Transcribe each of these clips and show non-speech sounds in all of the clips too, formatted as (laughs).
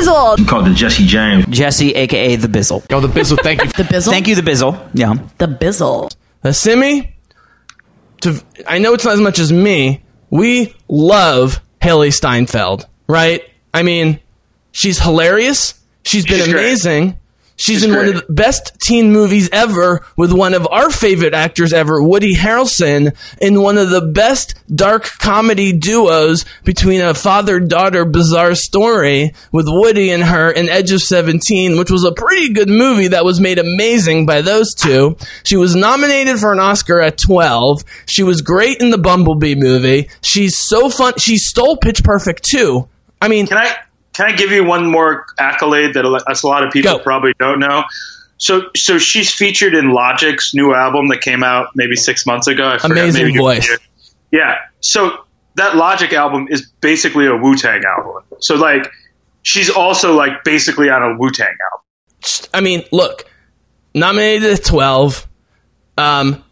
Bizzle. called the Jesse James. Jesse, aka the Bizzle. Oh, the Bizzle. Thank you. (laughs) The Bizzle. Thank you, the Bizzle. Yeah. The Bizzle. Uh, Simi, to I know it's not as much as me. We love Hailee Steinfeld, right? I mean, she's hilarious. She's been She's great. She's, She's in one of the best teen movies ever with one of our favorite actors ever, Woody Harrelson, in one of the best dark comedy duos between a father-daughter bizarre story with Woody and her in Edge of 17, which was a pretty good movie that was made amazing by those two. She was nominated for an Oscar at 12. She was great in the Bumblebee movie. She's so fun. She stole Pitch Perfect too. I mean, Can I can I give you one more accolade that a lot of people Go. probably don't know? So so she's featured in Logic's new album that came out maybe six months ago. I Amazing maybe voice. Yeah. So that Logic album is basically a Wu Tang album. So like she's also like basically on a Wu Tang album. I mean, look, nominated at 12. Um,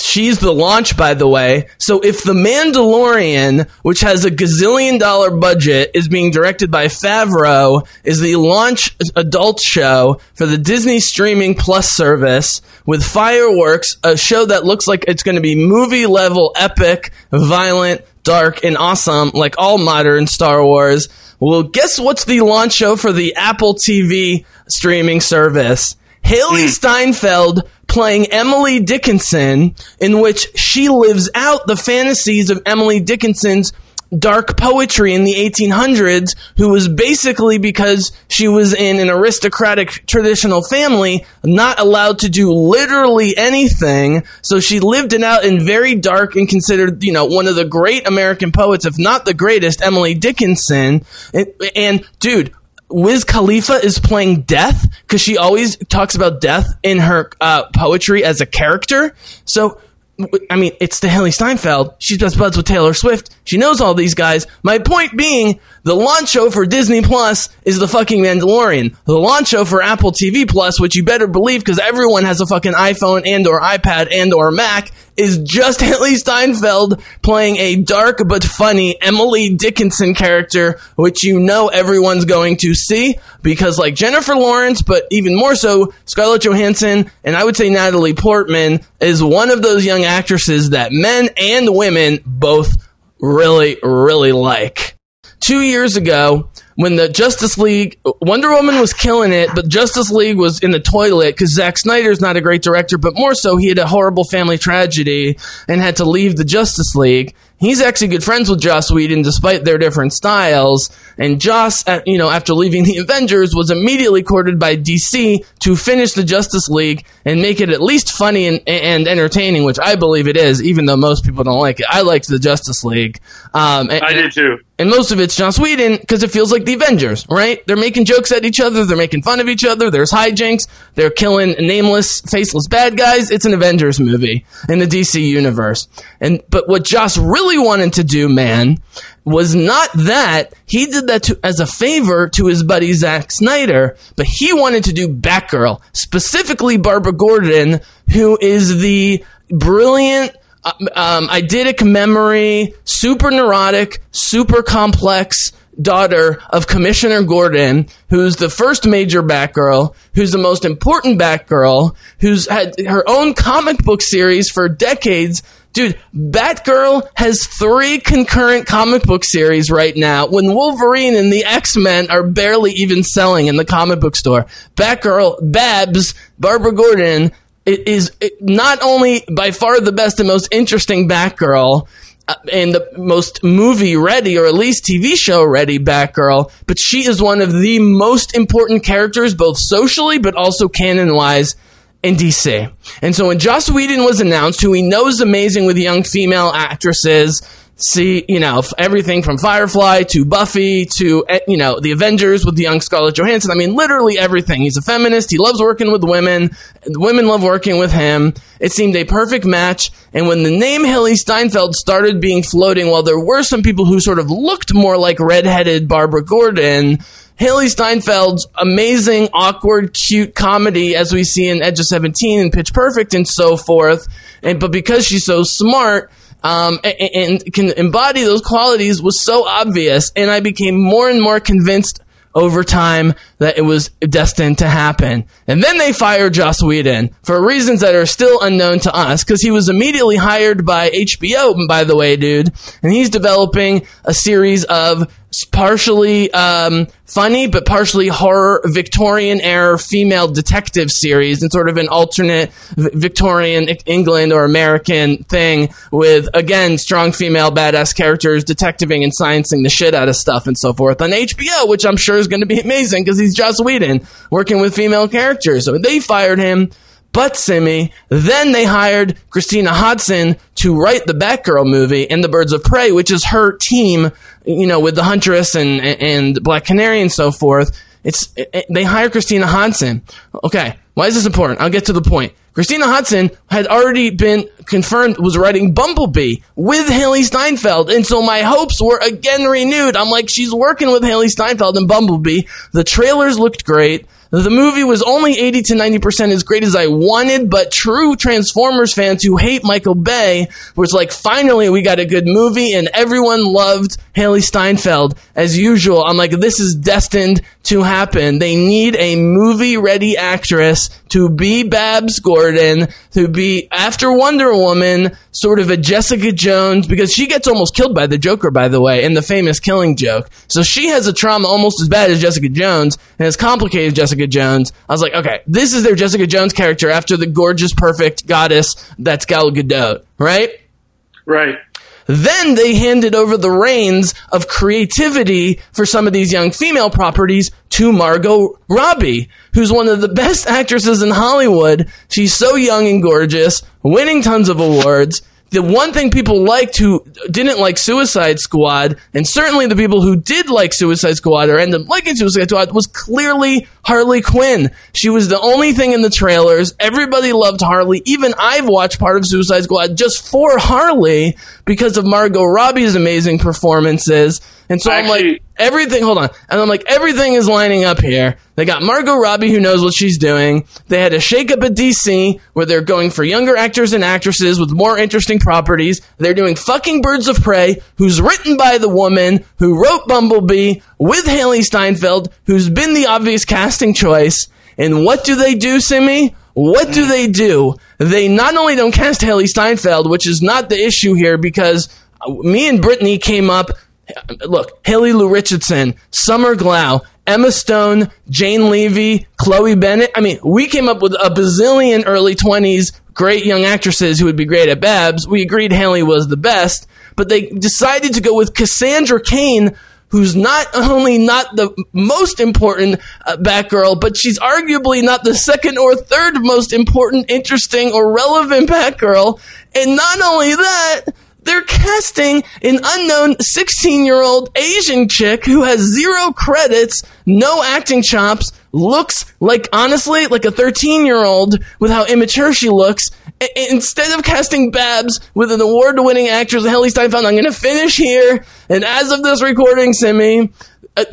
she's the launch, by the way. So if The Mandalorian, which has a gazillion dollar budget, is being directed by Favreau, is the launch adult show for the Disney streaming plus service with fireworks, a show that looks like it's going to be movie level epic, violent, dark, and awesome, like all modern Star Wars. Well, guess what's the launch show for the Apple TV streaming service? Hailee hmm. Steinfeld playing Emily Dickinson, in which she lives out the fantasies of Emily Dickinson's dark poetry in the 1800s, who was basically because she was in an aristocratic traditional family, not allowed to do literally anything. So she lived it out in very dark and considered, you know, one of the great American poets, if not the greatest, Emily Dickinson. And, and dude, Wiz Khalifa is playing death because she always talks about death in her uh, poetry as a character. So, I mean, it's the Hailee Steinfeld. She's best buds with Taylor Swift. She knows all these guys. My point being, the launch show for Disney Plus is the fucking Mandalorian. The launch show for Apple TV Plus, which you better believe because everyone has a fucking iPhone and or iPad and or Mac, is just (laughs) Hailee Steinfeld playing a dark but funny Emily Dickinson character, which you know everyone's going to see because, like Jennifer Lawrence, but even more so, Scarlett Johansson and I would say Natalie Portman is one of those young actresses that men and women both really, really like. Two years ago, when the Justice League, Wonder Woman was killing it, but Justice League was in the toilet because Zack Snyder's not a great director, but more so, he had a horrible family tragedy and had to leave the Justice League. He's actually good friends with Joss Whedon despite their different styles. And Joss, you know, after leaving the (laughs) Avengers, was immediately courted by DC to finish the Justice League and make it at least funny and, and entertaining, which I believe it is, even though most people don't like it. I liked the Justice League. Um, and, I did too. And most of it's Joss Whedon because it feels like the Avengers, right? They're making jokes at each other, they're making fun of each other, there's hijinks, they're killing nameless, faceless bad guys. It's an Avengers movie in the DC universe. And but what Joss really wanted to do, man, was not that. He did that to, as a favor to his buddy Zack Snyder, but he wanted to do Batgirl, specifically Barbara Gordon, who is the brilliant uh, um, eidetic memory, super neurotic, super complex daughter of Commissioner Gordon, who's the first major Batgirl, who's the most important Batgirl, who's had her own comic book series for decades. Dude, Batgirl has three concurrent comic book series right now when Wolverine and the X-Men are barely even selling in the comic book store. Batgirl, Babs, Barbara Gordon, is not only by far the best and most interesting Batgirl uh, and the most movie ready or at least TV show ready Batgirl, but she is one of the most important characters both socially but also canon wise in DC. And so when Joss Whedon was announced, who he knows amazing with young female actresses, see, you know, everything from Firefly to Buffy to, eh, you know, the Avengers with the young Scarlett Johansson. I mean, literally everything. He's a feminist. He loves working with women. The women love working with him. It seemed a perfect match. And when the name Hailee Steinfeld started being floating, while there were some people who sort of looked more like redheaded Barbara Gordon, Hailee Steinfeld's amazing, awkward, cute comedy, as we see in Edge of 17 and Pitch Perfect and so forth. And, but because she's so smart, um, a- a- and can embody those qualities was so obvious. And I became more and more convinced over time that it was destined to happen. And then they fired Joss Whedon for reasons that are still unknown to us because he was immediately hired by HBO, by the way, dude. And he's developing a series of partially um, funny but partially horror Victorian era female detective series and sort of an alternate Victorian England or American thing with again strong female badass characters detectiving and sciencing the shit out of stuff and so forth on HBO, which I'm sure is going to be amazing because he's Joss Whedon working with female characters. So they fired him. But Simi, then they hired Christina Hodson to write the Batgirl movie and the Birds of Prey, which is her team, you know, with the Huntress and and Black Canary and so forth. It's it, they hire Christina Hodson. Okay, why is this important? I'll get to the point. Christina Hodson had already been confirmed was writing Bumblebee with Hailee Steinfeld, and so my hopes were again renewed. I'm like, she's working with Hailee Steinfeld in Bumblebee. The trailers looked great. The movie was only 80 to 90% as great as I wanted, but true Transformers fans who hate Michael Bay was like, finally we got a good movie and everyone loved Hailee Steinfeld as usual. I'm like, this is destined to happen. They need a movie ready actress to be Babs Gordon, to be after Wonder Woman, sort of a Jessica Jones, because she gets almost killed by the Joker, by the way, in the famous killing joke. So she has a trauma almost as bad as Jessica Jones and as complicated as Jessica Jones. I was like, okay, this is their Jessica Jones character after the gorgeous, perfect goddess that's Gal Gadot, right? Right. Then they handed over the reins of creativity for some of these young female properties to Margot Robbie, who's one of the best actresses in Hollywood. She's so young and gorgeous, winning tons of awards the one thing people liked who didn't like Suicide Squad, and certainly the people who did like Suicide Squad or ended up liking Suicide Squad, was clearly Harley Quinn. She was the only thing in the trailers. Everybody loved Harley. Even I've watched part of Suicide Squad just for Harley because of Margot Robbie's amazing performances. And so Actually, I'm like, everything, hold on. And I'm like, everything is lining up here. They got Margot Robbie who knows what she's doing. They had a shakeup at DC where they're going for younger actors and actresses with more interesting properties. They're doing fucking Birds of Prey, who's written by the woman who wrote Bumblebee with Hailee Steinfeld, who's been the obvious casting choice. And what do they do, Simi? What do they do? They not only don't cast Hailee Steinfeld, which is not the issue here because me and Brittany came up look, Haley Lu Richardson, Summer Glau, Emma Stone, Jane Levy, Chloe Bennet. I mean, we came up with a bazillion early 20s great young actresses who would be great at Babs. We agreed Hailee was the best, but they decided to go with Cassandra Cain, who's not only not the most important uh, Batgirl, but she's arguably not the second or third most important, interesting, or relevant Batgirl. And not only that, they're casting an unknown 16 year old Asian chick who has zero credits, no acting chops, looks like, honestly, like a 13 year old with how immature she looks. instead of casting Babs with an award winning actress, Hailee Steinfeld, I'm going to finish here. And as of this recording, Simi, uh,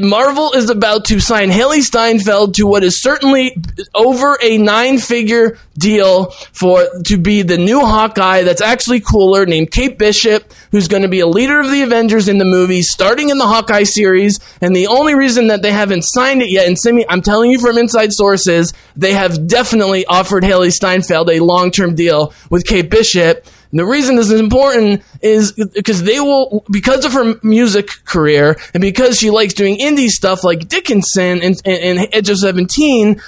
Marvel is about to sign Hailee Steinfeld to what is certainly over a nine figure deal for to be the new Hawkeye that's actually cooler named Kate Bishop who's going to be a leader of the Avengers in the movie starting in the Hawkeye series and the only reason that they haven't signed it yet and Simi I'm telling you from inside sources they have definitely offered Hailee Steinfeld a long-term deal with Kate Bishop. And the reason this is important is because they will, because of her music career and because she likes doing indie stuff like Dickinson and, and, and Edge of 17,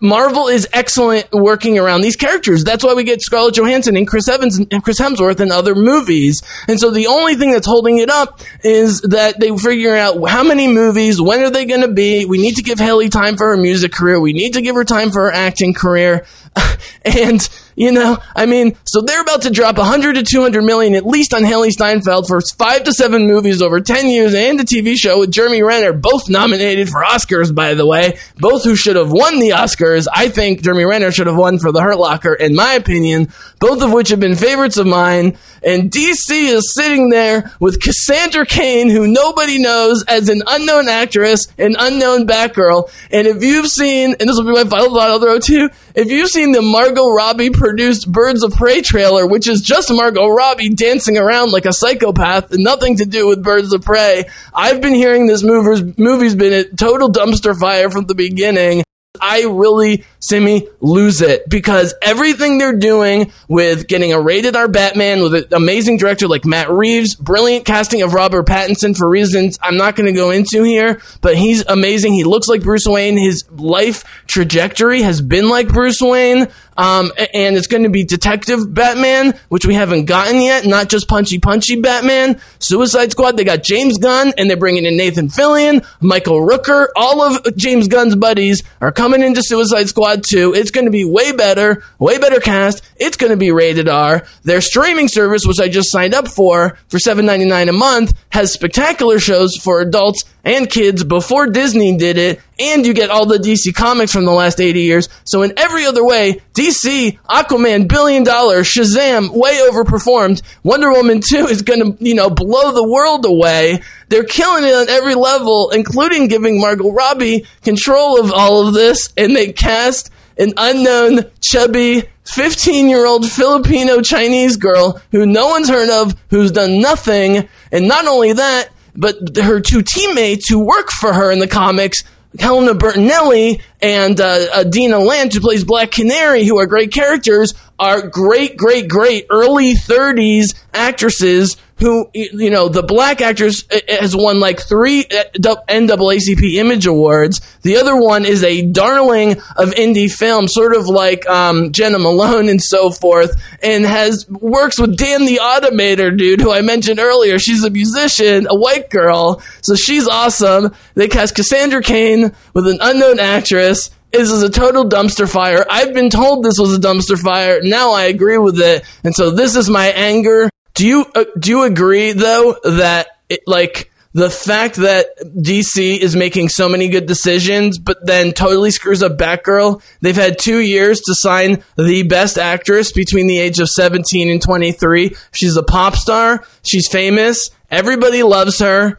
Marvel is excellent working around these characters. That's why we get Scarlett Johansson and Chris Evans and Chris Hemsworth and other movies. And so the only thing that's holding it up is that they figure out how many movies, when are they going to be? We need to give Hailee time for her music career. We need to give her time for her acting career. (laughs) and you know, I mean, so they're about to drop 100 to 200 million at least on Hailee Steinfeld for five to seven movies over 10 years and a TV show with Jeremy Renner, both nominated for Oscars, by the way, both who should have won the Oscars. I think Jeremy Renner should have won for The Hurt Locker, in my opinion, both of which have been favorites of mine. And DC is sitting there with Cassandra Cain, who nobody knows as an unknown actress, an unknown Batgirl. And if you've seen, and this will be my final thought, I'll throw too, if you've seen the Margot Robbie produced Birds of Prey trailer, which is just Margot Robbie dancing around like a psychopath and nothing to do with Birds of Prey. I've been hearing this movie's been a total dumpster fire from the beginning. I really, Simi, lose it because everything they're doing with getting a rated R Batman with an amazing director like Matt Reeves, brilliant casting of Robert Pattinson for reasons I'm not going to go into here, but he's amazing. He looks like Bruce Wayne. His life trajectory has been like Bruce Wayne. Um, and it's going to be Detective Batman, which we haven't gotten yet, not just Punchy Punchy Batman. Suicide Squad, they got James Gunn, and they're bringing in Nathan Fillion, Michael Rooker. All of James Gunn's buddies are coming into Suicide Squad 2. It's going to be way better, way better cast. It's going to be rated R. Their streaming service, which I just signed up for, for $7.99 a month, has spectacular shows for adults and kids before Disney did it, and you get all the DC comics from the last 80 years. So in every other way, DC, Aquaman, billion dollars, Shazam, way overperformed. Wonder Woman 2 is gonna, you know, blow the world away. They're killing it on every level, including giving Margot Robbie control of all of this, and they cast an unknown, chubby, 15 year old Filipino Chinese girl who no one's heard of, who's done nothing, and not only that, but her two teammates who work for her in the comics, Helena Bertinelli and uh, uh, Dinah Lance, who plays Black Canary, who are great characters, are great, great, great early 30s actresses who, you know, the black actress uh, has won like three uh, NAACP Image Awards. The other one is a darling of indie film, sort of like um, Jena Malone and so forth, and has works with Dan the Automator, dude, who I mentioned earlier. She's a musician, a white girl, so she's awesome. They cast Cassandra Cain with an unknown actress. This is a total dumpster fire. I've been told this was a dumpster fire. Now I agree with it. And so this is my anger. Do you uh, do you agree though that it, like the fact that DC is making so many good decisions, but then totally screws up Batgirl. They've had two years to sign the best actress between the age of 17 and 23. She's a pop star. She's famous. Everybody loves her.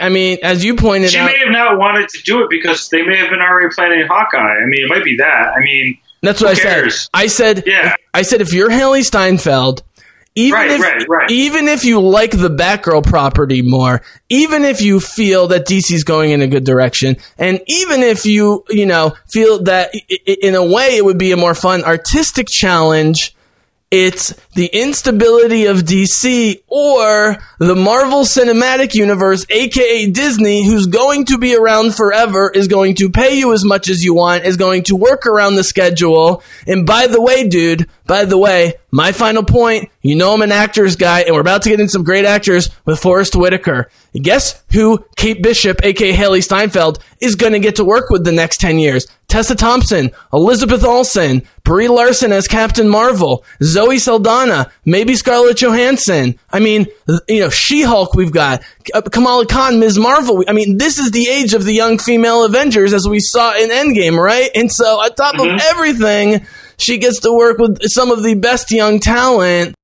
I mean, as you pointed she out, she may have not wanted to do it because they may have been already planning Hawkeye. I mean, it might be that. I mean, that's what I cares? said. I said, Yeah. I said, if you're Hailee Steinfeld, even Right, if right, right. even if you like the Batgirl property more, even if you feel that DC's going in a good direction, and even if you you know feel that in a way it would be a more fun artistic challenge. It's the instability of DC or the Marvel Cinematic Universe, aka Disney, who's going to be around forever, is going to pay you as much as you want, is going to work around the schedule. And by the way, dude, by the way, my final point, you know I'm an actors guy, and we're about to get in some great actors with Forest Whitaker. Guess who Kate Bishop, aka Hailee Steinfeld, is going to get to work with the next 10 years? Tessa Thompson, Elizabeth Olsen, Brie Larson as Captain Marvel, Zoe Saldana, maybe Scarlett Johansson. I mean, you know, She-Hulk we've got, uh, Kamala Khan, Ms. Marvel. I mean, this is the age of the young female Avengers as we saw in Endgame, right? And so on top of everything, she gets to work with some of the best young talent